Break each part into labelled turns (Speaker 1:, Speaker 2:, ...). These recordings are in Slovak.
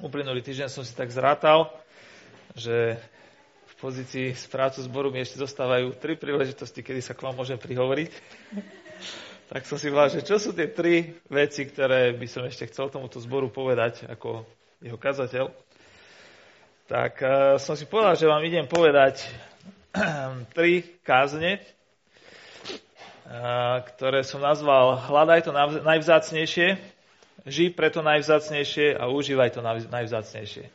Speaker 1: Uplynulý týždeň som si tak zrátal, že v pozícii správcu zboru mi ešte zostávajú tri príležitosti, kedy sa k vám môžem prihovoriť. tak som si povedal, že čo sú tie tri veci, ktoré by som ešte chcel tomuto zboru povedať ako jeho kazateľ. Tak uh, som si povedal, že vám idem povedať tri kázne, ktoré som nazval Hľadaj to najvzácnejšie, žij preto najvzácnejšie a užívaj to najvzácnejšie.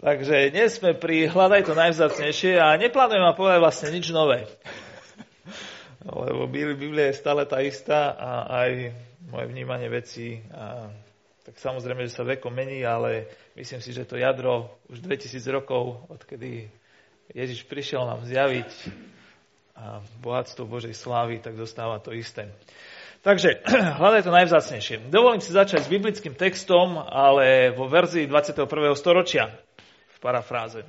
Speaker 1: Takže dnes sme pri Hľadaj to najvzácnejšie a neplánujem vám povedať vlastne nič nové. Lebo Biblia je stále tá istá a aj moje vnímanie veci a tak samozrejme, že sa veko mení, ale myslím si, že to jadro už 2000 rokov, odkedy Ježiš prišiel nám zjaviť a bohatstvo Božej slávy, tak zostáva to isté. Takže, hľadaj to najvzácnejšie. Dovolím si začať s biblickým textom, ale vo verzii 21. storočia, v parafráze.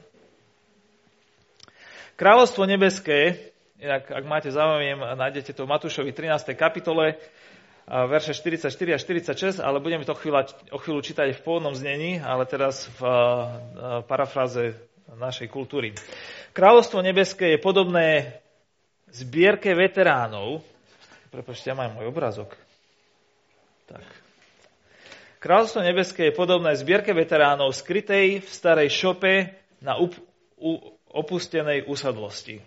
Speaker 1: Kráľovstvo nebeské, ak, ak máte záujem, nájdete to v Matúšovi 13. kapitole, verše 44 a 46, ale budeme to chvíľa, o chvíľu čítať v pôvodnom znení, ale teraz v parafráze našej kultúry. Kráľovstvo nebeské je podobné zbierke veteránov, prepočte, ja mám môj obrazok. Tak. Kráľovstvo nebeské je podobné zbierke veteránov skrytej v starej šope na up, u, opustenej usadlosti.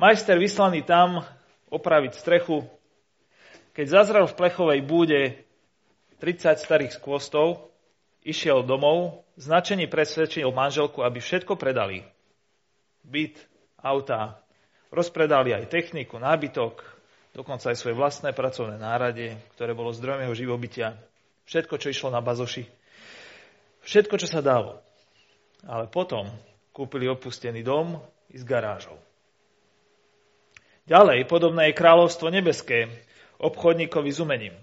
Speaker 1: Majster vyslaný tam opraviť strechu, keď zazrel v plechovej búde 30 starých skvostov, išiel domov, značení presvedčil manželku, aby všetko predali. Byt, auta, Rozpredali aj techniku, nábytok, dokonca aj svoje vlastné pracovné nárade, ktoré bolo zdrojom jeho živobytia. Všetko, čo išlo na bazoši. Všetko, čo sa dalo. Ale potom kúpili opustený dom i s garážou. Ďalej, podobné je kráľovstvo nebeské, obchodníkovi s umením,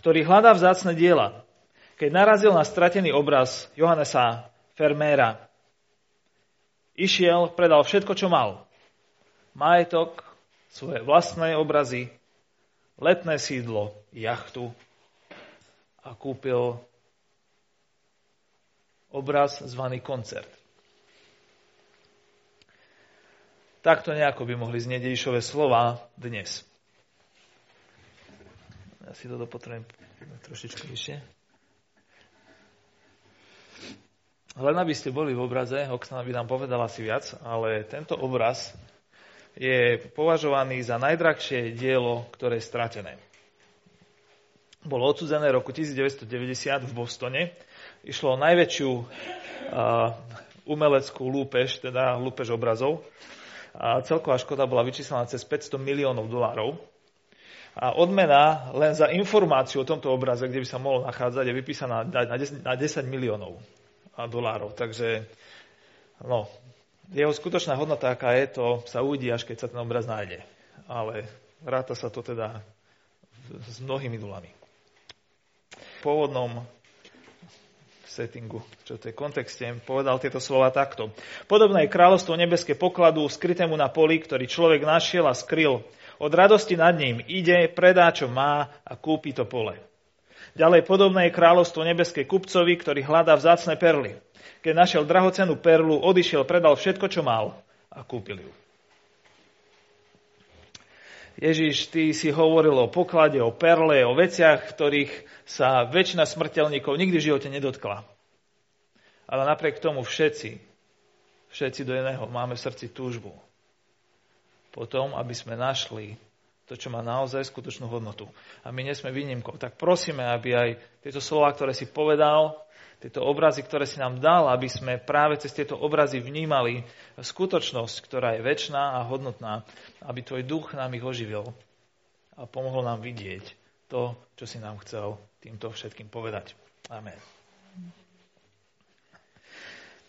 Speaker 1: ktorý hľadá vzácne diela. Keď narazil na stratený obraz Johannesa Ferméra, Išiel, predal všetko, čo mal. Majetok, svoje vlastné obrazy, letné sídlo, jachtu a kúpil obraz zvaný koncert. Takto nejako by mohli znieť Ježišové slova dnes. Ja si toto potrebujem trošičku vyššie. Len aby ste boli v obraze, Oksana by nám povedala si viac, ale tento obraz je považovaný za najdrahšie dielo, ktoré je stratené. Bolo odsudzené roku 1990 v Bostone. Išlo o najväčšiu uh, umeleckú lúpež, teda lúpež obrazov. A celková škoda bola vyčíslená cez 500 miliónov dolárov. A odmena len za informáciu o tomto obraze, kde by sa mohol nachádzať, je vypísaná na 10, na 10 miliónov dolárov. Takže no, jeho skutočná hodnota, aká je, to sa uvidí, až keď sa ten obraz nájde. Ale ráta sa to teda s mnohými nulami. V pôvodnom settingu, čo to je kontexte, povedal tieto slova takto. Podobné je kráľovstvo nebeské pokladu skrytému na poli, ktorý človek našiel a skryl. Od radosti nad ním ide, predá, čo má a kúpi to pole. Ďalej podobné je kráľovstvo nebeské kupcovi, ktorý hľadá vzácne perly. Keď našiel drahocenú perlu, odišiel, predal všetko, čo mal a kúpil ju. Ježiš, ty si hovoril o poklade, o perle, o veciach, ktorých sa väčšina smrteľníkov nikdy v živote nedotkla. Ale napriek tomu všetci, všetci do jedného máme v srdci túžbu. Potom, aby sme našli to, čo má naozaj skutočnú hodnotu. A my nie sme výnimkou. Tak prosíme, aby aj tieto slova, ktoré si povedal, tieto obrazy, ktoré si nám dal, aby sme práve cez tieto obrazy vnímali skutočnosť, ktorá je väčšiná a hodnotná, aby tvoj duch nám ich oživil a pomohol nám vidieť to, čo si nám chcel týmto všetkým povedať. Amen.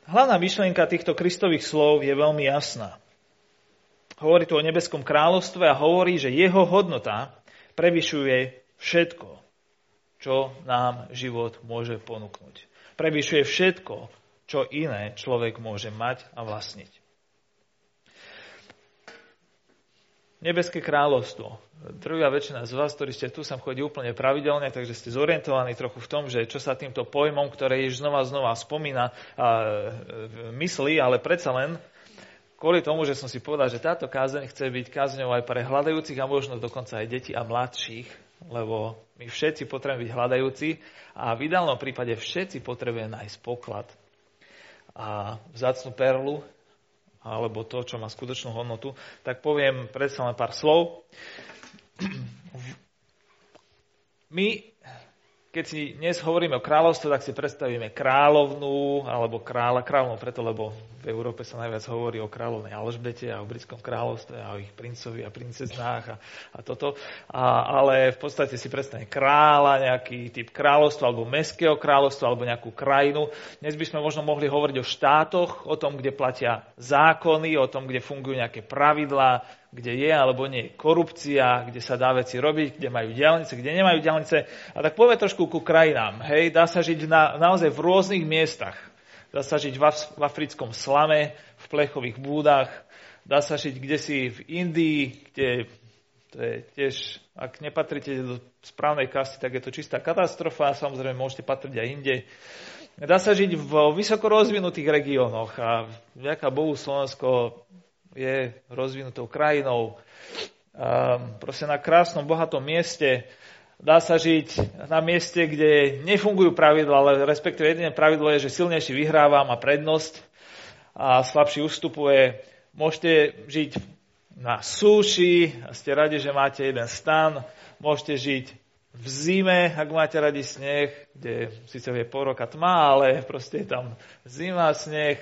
Speaker 1: Hlavná myšlienka týchto kristových slov je veľmi jasná. Hovorí tu o nebeskom kráľovstve a hovorí, že jeho hodnota prevyšuje všetko, čo nám život môže ponúknuť. Prevyšuje všetko, čo iné človek môže mať a vlastniť. Nebeské kráľovstvo. Druhá väčšina z vás, ktorí ste tu, sem chodí úplne pravidelne, takže ste zorientovaní trochu v tom, že čo sa týmto pojmom, ktoré Ježiš znova znova spomína, a e, myslí, ale predsa len kvôli tomu, že som si povedal, že táto kázeň chce byť kázeňou aj pre hľadajúcich a možno dokonca aj deti a mladších, lebo my všetci potrebujeme byť hľadajúci a v ideálnom prípade všetci potrebujeme nájsť poklad a vzácnú perlu, alebo to, čo má skutočnú hodnotu, tak poviem predsa len pár slov. My keď si dnes hovoríme o kráľovstve, tak si predstavíme kráľovnú alebo kráľa, kráľovnú preto, lebo v Európe sa najviac hovorí o kráľovnej Alžbete a o britskom kráľovstve a o ich princovi a princeznách a, a toto. A, ale v podstate si predstavíme kráľa, nejaký typ kráľovstva alebo mestského kráľovstva alebo nejakú krajinu. Dnes by sme možno mohli hovoriť o štátoch, o tom, kde platia zákony, o tom, kde fungujú nejaké pravidlá, kde je alebo nie je korupcia, kde sa dá veci robiť, kde majú diálnice, kde nemajú diálnice. A tak povie trošku ku krajinám. Hej, dá sa žiť na, naozaj v rôznych miestach. Dá sa žiť v, af- v africkom slame, v plechových búdach, dá sa žiť kde si v Indii, kde to je tiež, ak nepatrite do správnej kasty, tak je to čistá katastrofa, samozrejme môžete patriť aj inde. Dá sa žiť v vysoko rozvinutých regiónoch a vďaka Bohu Slovensko je rozvinutou krajinou. Proste na krásnom, bohatom mieste. Dá sa žiť na mieste, kde nefungujú pravidla, ale respektíve jediné pravidlo je, že silnejší vyhráva, má prednosť a slabší ustupuje. Môžete žiť na súši a ste radi, že máte jeden stan. Môžete žiť v zime, ak máte radi sneh, kde síce je pol roka tma, ale proste je tam zima, sneh.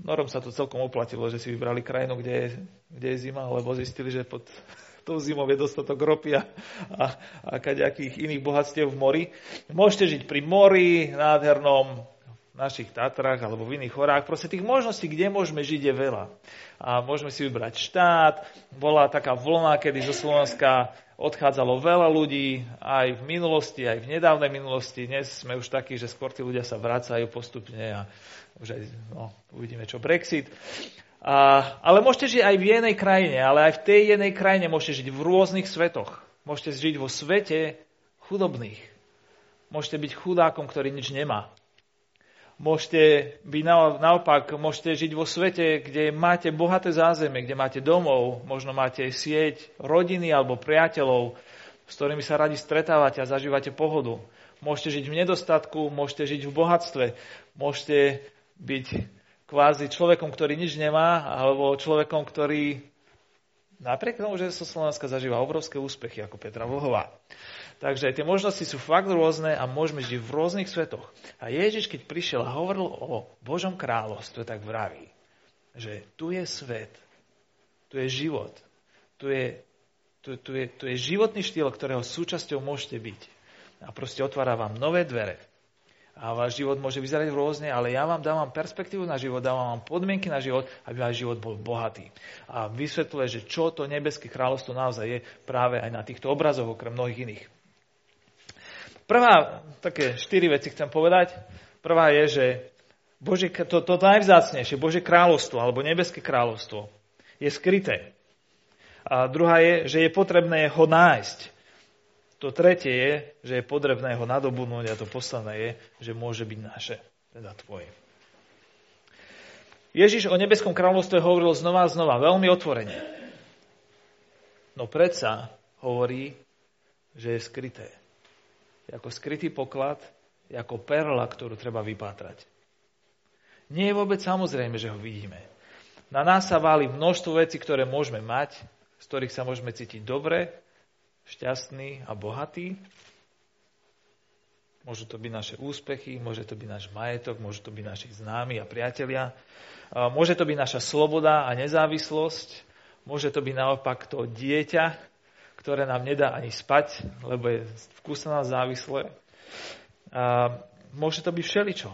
Speaker 1: Norom sa to celkom oplatilo, že si vybrali krajinu, kde je, kde je zima, lebo zistili, že pod tou zimou je dostatok ropy a, a, a kaďakých iných bohatstiev v mori. Môžete žiť pri mori, nádhernom, v našich Tatrách alebo v iných horách. Proste tých možností, kde môžeme žiť, je veľa. A môžeme si vybrať štát. Bola taká vlna, kedy zo Slovenska odchádzalo veľa ľudí, aj v minulosti, aj v nedávnej minulosti. Dnes sme už takí, že skôr tí ľudia sa vracajú postupne a už aj, no, uvidíme čo Brexit. A, ale môžete žiť aj v jednej krajine, ale aj v tej jednej krajine môžete žiť v rôznych svetoch. Môžete žiť vo svete chudobných. Môžete byť chudákom, ktorý nič nemá. Môžete byť naopak, môžete žiť vo svete, kde máte bohaté zázemie, kde máte domov, možno máte sieť rodiny alebo priateľov, s ktorými sa radi stretávate a zažívate pohodu. Môžete žiť v nedostatku, môžete žiť v bohatstve, môžete byť kvázi človekom, ktorý nič nemá, alebo človekom, ktorý napriek tomu, že so Slovenska zažíva obrovské úspechy, ako Petra Vlhová. Takže tie možnosti sú fakt rôzne a môžeme žiť v rôznych svetoch. A Ježiš, keď prišiel a hovoril o Božom kráľovstve, tak vraví, že tu je svet, tu je život, tu je, tu, tu je, tu je životný štýl, ktorého súčasťou môžete byť. A proste otvára vám nové dvere a váš život môže vyzerať rôzne, ale ja vám dávam perspektívu na život, dávam vám podmienky na život, aby váš život bol bohatý. A vysvetľuje, že čo to nebeské kráľovstvo naozaj je práve aj na týchto obrazoch, okrem mnohých iných. Prvá, také štyri veci chcem povedať. Prvá je, že Bože, to, to najvzácnejšie, Bože kráľovstvo alebo nebeské kráľovstvo je skryté. A druhá je, že je potrebné ho nájsť. To tretie je, že je potrebné ho nadobudnúť a to posledné je, že môže byť naše, teda tvoje. Ježiš o nebeskom kráľovstve hovoril znova a znova, veľmi otvorene. No predsa hovorí, že je skryté. Ako skrytý poklad, ako perla, ktorú treba vypátrať. Nie je vôbec samozrejme, že ho vidíme. Na nás sa váli množstvo vecí, ktoré môžeme mať, z ktorých sa môžeme cítiť dobre, šťastný a bohatý. Môžu to byť naše úspechy, môže to byť náš majetok, môžu to byť naši známi a priatelia. Môže to byť naša sloboda a nezávislosť. Môže to byť naopak to dieťa, ktoré nám nedá ani spať, lebo je vkusná závislé. Môže to byť všeličo.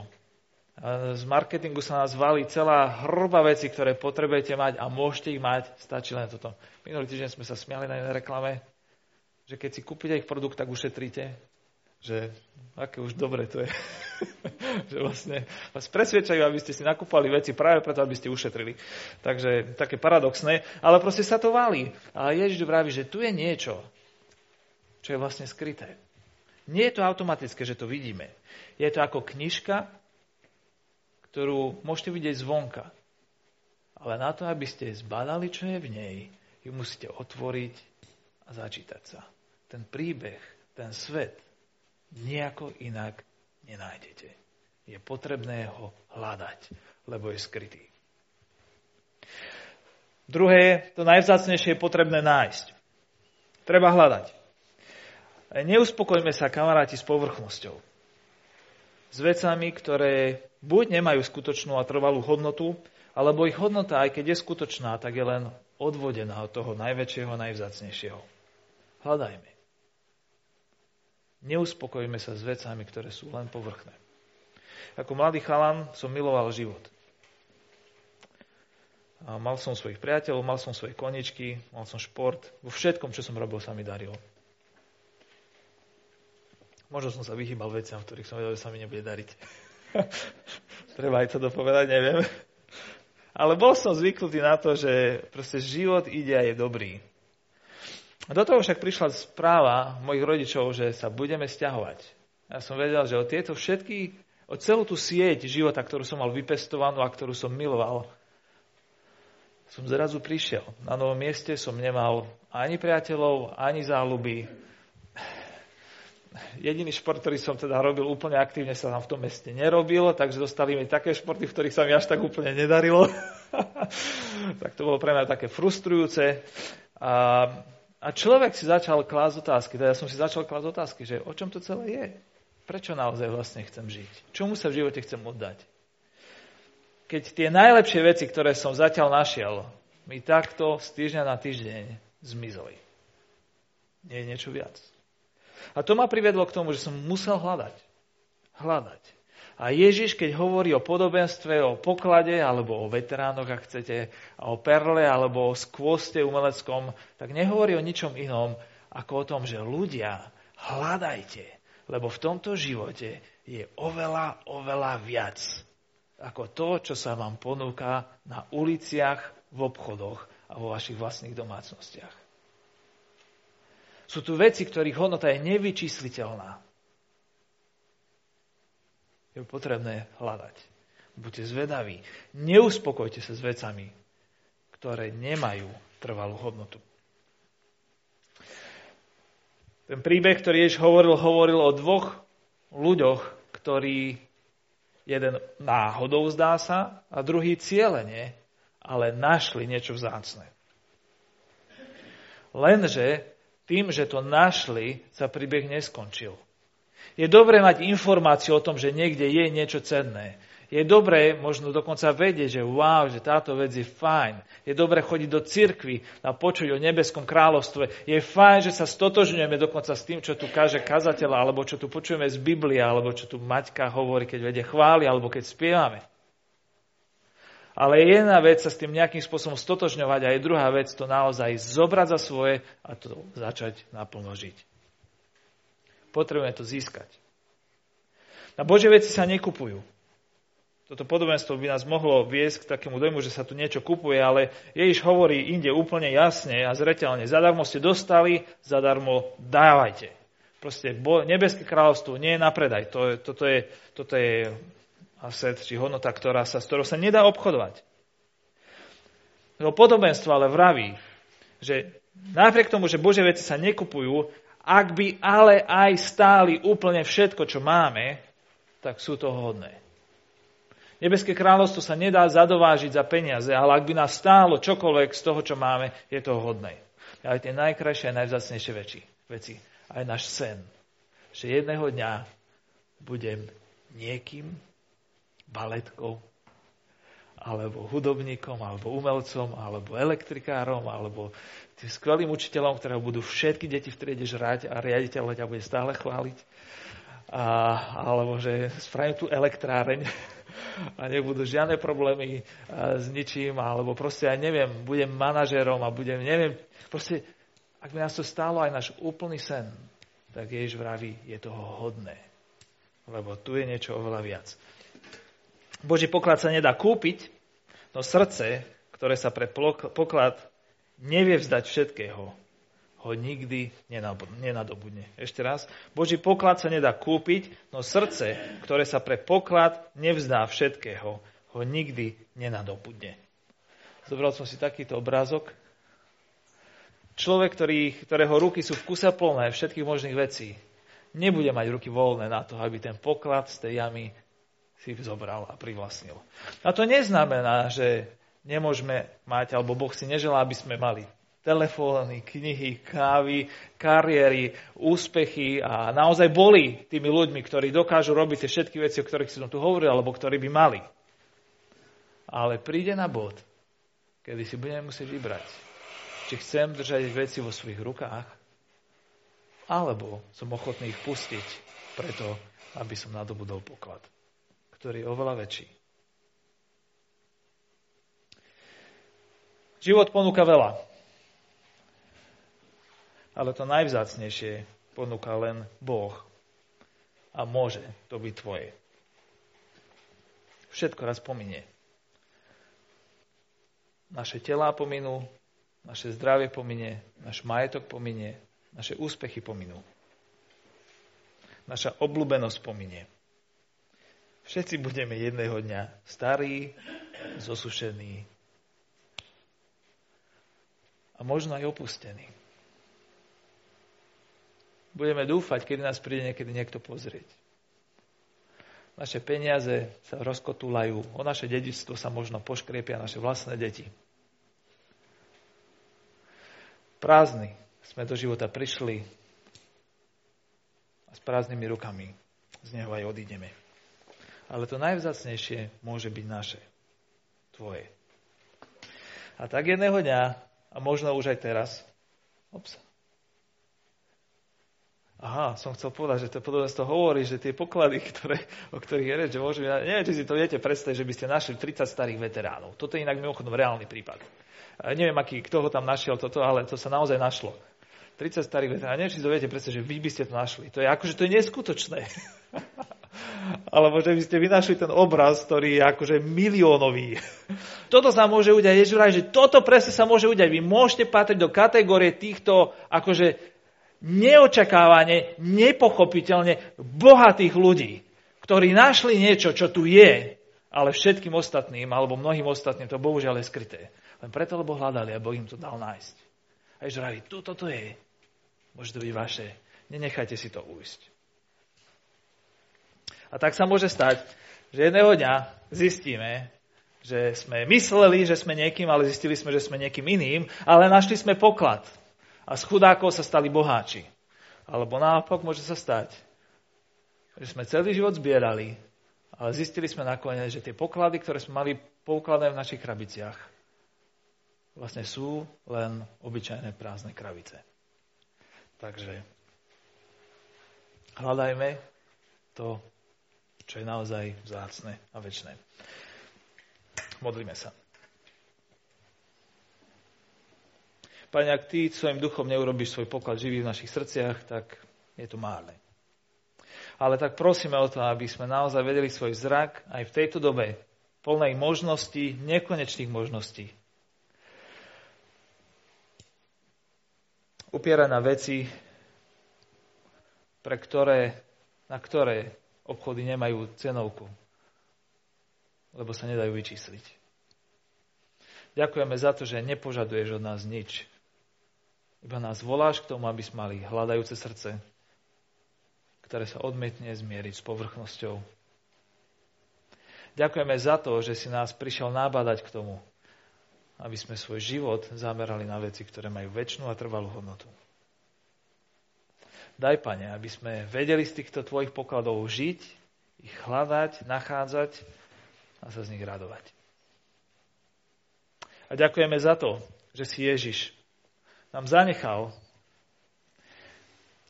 Speaker 1: Z marketingu sa nás valí celá hrba veci, ktoré potrebujete mať a môžete ich mať. Stačí len toto. Minulý týždeň sme sa smiali na jednej reklame že keď si kúpite ich produkt, tak ušetríte. Že aké už dobre to je. že vlastne vás presvedčajú, aby ste si nakúpali veci práve preto, aby ste ušetrili. Takže také paradoxné, ale proste sa to valí. A Ježiš vraví, že tu je niečo, čo je vlastne skryté. Nie je to automatické, že to vidíme. Je to ako knižka, ktorú môžete vidieť zvonka. Ale na to, aby ste zbadali, čo je v nej, ju musíte otvoriť a začítať sa. Ten príbeh, ten svet nejako inak nenájdete. Je potrebné ho hľadať, lebo je skrytý. Druhé, to najvzácnejšie je potrebné nájsť. Treba hľadať. Neuspokojme sa, kamaráti, s povrchnosťou. S vecami, ktoré buď nemajú skutočnú a trvalú hodnotu, alebo ich hodnota, aj keď je skutočná, tak je len odvodená od toho najväčšieho a najvzácnejšieho. Hľadajme. Neuspokojme sa s vecami, ktoré sú len povrchné. Ako mladý chalan som miloval život. A mal som svojich priateľov, mal som svoje koničky, mal som šport. Vo všetkom, čo som robil, sa mi darilo. Možno som sa vyhýbal veciam, ktorých som vedel, že sa mi nebude dariť. Treba aj to dopovedať, neviem. Ale bol som zvyknutý na to, že proste život ide a je dobrý. A do toho však prišla správa mojich rodičov, že sa budeme stiahovať. Ja som vedel, že o tieto všetky, o celú tú sieť života, ktorú som mal vypestovanú a ktorú som miloval, som zrazu prišiel. Na novom mieste som nemal ani priateľov, ani záľuby. Jediný šport, ktorý som teda robil úplne aktívne, sa tam v tom meste nerobil, takže dostali mi také športy, v ktorých sa mi až tak úplne nedarilo. tak to bolo pre mňa také frustrujúce. A a človek si začal klásť otázky, teda ja som si začal klásť otázky, že o čom to celé je? Prečo naozaj vlastne chcem žiť? Čomu sa v živote chcem oddať? Keď tie najlepšie veci, ktoré som zatiaľ našiel, mi takto z týždňa na týždeň zmizli. Nie je niečo viac. A to ma privedlo k tomu, že som musel hľadať. Hľadať. A Ježiš, keď hovorí o podobenstve, o poklade, alebo o veteránoch, ak chcete, o perle, alebo o skvoste umeleckom, tak nehovorí o ničom inom, ako o tom, že ľudia, hľadajte, lebo v tomto živote je oveľa, oveľa viac ako to, čo sa vám ponúka na uliciach, v obchodoch a vo vašich vlastných domácnostiach. Sú tu veci, ktorých hodnota je nevyčísliteľná je potrebné hľadať. Buďte zvedaví. Neuspokojte sa s vecami, ktoré nemajú trvalú hodnotu. Ten príbeh, ktorý Ježiš hovoril, hovoril o dvoch ľuďoch, ktorí jeden náhodou zdá sa a druhý cieľene, ale našli niečo vzácne. Lenže tým, že to našli, sa príbeh neskončil. Je dobré mať informáciu o tom, že niekde je niečo cenné. Je dobré možno dokonca vedieť, že wow, že táto vec je fajn. Je dobré chodiť do cirkvy a počuť o nebeskom kráľovstve. Je fajn, že sa stotožňujeme dokonca s tým, čo tu káže kazateľ, alebo čo tu počujeme z Biblie, alebo čo tu Maťka hovorí, keď vedie chváli, alebo keď spievame. Ale jedna vec sa s tým nejakým spôsobom stotožňovať a je druhá vec to naozaj zobrať za svoje a to začať naplno žiť. Potrebujeme to získať. Na Božie veci sa nekupujú. Toto podobenstvo by nás mohlo viesť k takému dojmu, že sa tu niečo kupuje, ale Ježiš hovorí inde úplne jasne a zreteľne. Zadarmo ste dostali, zadarmo dávajte. Proste nebeské kráľovstvo nie je na predaj. To, toto je, toto je aset, či hodnota, ktorá sa, s ktorou sa nedá obchodovať. To podobenstvo ale vraví, že napriek tomu, že Božie veci sa nekupujú, ak by ale aj stáli úplne všetko, čo máme, tak sú to hodné. Nebeské kráľovstvo sa nedá zadovážiť za peniaze, ale ak by nás stálo čokoľvek z toho, čo máme, je to hodné. Ale tie najkrajšie a najvzácnejšie veci, veci, aj náš sen, že jedného dňa budem niekým, baletkou, alebo hudobníkom, alebo umelcom, alebo elektrikárom, alebo tým skvelým učiteľom, ktorého budú všetky deti v triede žrať a riaditeľ ťa bude stále chváliť. A, alebo že spravím tú elektráreň a nebudú žiadne problémy s ničím, alebo proste aj neviem, budem manažerom a budem, neviem, proste, ak by nás to stálo aj náš úplný sen, tak Ježiš vraví, je toho hodné. Lebo tu je niečo oveľa viac. Boží poklad sa nedá kúpiť, no srdce, ktoré sa pre poklad nevie vzdať všetkého, ho nikdy nenadobudne. Ešte raz. Boží poklad sa nedá kúpiť, no srdce, ktoré sa pre poklad nevzdá všetkého, ho nikdy nenadobudne. Zobral som si takýto obrázok. Človek, ktorý, ktorého ruky sú v kuse plné všetkých možných vecí, nebude mať ruky voľné na to, aby ten poklad z tej jamy si zobral a privlastnil. A to neznamená, že nemôžeme mať, alebo Boh si neželá, aby sme mali telefóny, knihy, kávy, kariéry, úspechy a naozaj boli tými ľuďmi, ktorí dokážu robiť tie všetky veci, o ktorých som tu hovoril, alebo ktorí by mali. Ale príde na bod, kedy si budeme musieť vybrať, či chcem držať veci vo svojich rukách, alebo som ochotný ich pustiť preto, aby som nadobudol poklad ktorý je oveľa väčší. Život ponúka veľa, ale to najvzácnejšie ponúka len Boh a môže to byť tvoje. Všetko raz pominie. Naše telá pominú, naše zdravie pominie, náš majetok pominie, naše úspechy pominú. Naša obľúbenosť pominie. Všetci budeme jedného dňa starí, zosušení a možno aj opustení. Budeme dúfať, keď nás príde niekedy niekto pozrieť. Naše peniaze sa rozkotúlajú, o naše dedičstvo sa možno poškriepia naše vlastné deti. Prázdni sme do života prišli a s prázdnymi rukami z neho aj odídeme ale to najvzácnejšie môže byť naše, tvoje. A tak jedného dňa, a možno už aj teraz, ops, Aha, som chcel povedať, že to toho hovorí, že tie poklady, ktoré, o ktorých je reč, že môžeme, neviem, či si to viete predstaviť, že by ste našli 30 starých veteránov. Toto je inak mimochodom reálny prípad. A neviem, aký, kto ho tam našiel toto, ale to sa naozaj našlo. 30 starých veteránov. Neviem, či si to viete predstaviť, že vy by ste to našli. To je akože to je neskutočné. Alebo že by ste vynašli ten obraz, ktorý je akože miliónový. Toto sa môže udiať. Ježiš že toto presne sa môže udiať. Vy môžete patriť do kategórie týchto akože neočakávane, nepochopiteľne bohatých ľudí, ktorí našli niečo, čo tu je, ale všetkým ostatným, alebo mnohým ostatným, to bohužiaľ je skryté. Len preto, lebo hľadali a Boh im to dal nájsť. A Ježiš hovorí, toto to je. Môže to byť vaše. Nenechajte si to ujsť. A tak sa môže stať, že jedného dňa zistíme, že sme mysleli, že sme niekým, ale zistili sme, že sme niekým iným, ale našli sme poklad. A z chudákov sa stali boháči. Alebo naopak môže sa stať, že sme celý život zbierali, ale zistili sme nakoniec, že tie poklady, ktoré sme mali poukladané v našich krabiciach, vlastne sú len obyčajné prázdne krabice. Takže hľadajme to, čo je naozaj vzácne a väčšie. Modlíme sa. Pane, ak Ty svojim duchom neurobiš svoj poklad živý v našich srdciach, tak je to márne. Ale tak prosíme o to, aby sme naozaj vedeli svoj zrak aj v tejto dobe plnej možností, nekonečných možností. Upierať na veci, pre ktoré, na ktoré obchody nemajú cenovku, lebo sa nedajú vyčísliť. Ďakujeme za to, že nepožaduješ od nás nič. Iba nás voláš k tomu, aby sme mali hľadajúce srdce, ktoré sa odmietne zmieriť s povrchnosťou. Ďakujeme za to, že si nás prišiel nábadať k tomu, aby sme svoj život zamerali na veci, ktoré majú väčšinu a trvalú hodnotu. Daj, Pane, aby sme vedeli z týchto Tvojich pokladov žiť, ich hľadať, nachádzať a sa z nich radovať. A ďakujeme za to, že si Ježiš nám zanechal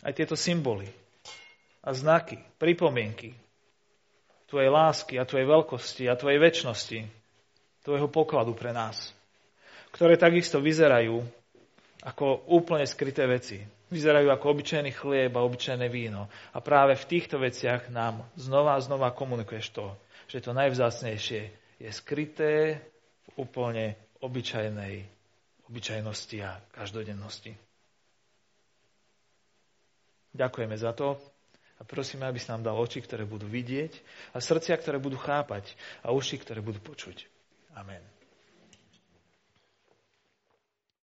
Speaker 1: aj tieto symboly a znaky, pripomienky Tvojej lásky a Tvojej veľkosti a Tvojej väčšnosti, Tvojho pokladu pre nás, ktoré takisto vyzerajú ako úplne skryté veci. Vyzerajú ako obyčajný chlieb a obyčajné víno. A práve v týchto veciach nám znova a znova komunikuješ to, že to najvzácnejšie je skryté v úplne obyčajnej obyčajnosti a každodennosti. Ďakujeme za to a prosíme, aby si nám dal oči, ktoré budú vidieť a srdcia, ktoré budú chápať a uši, ktoré budú počuť. Amen.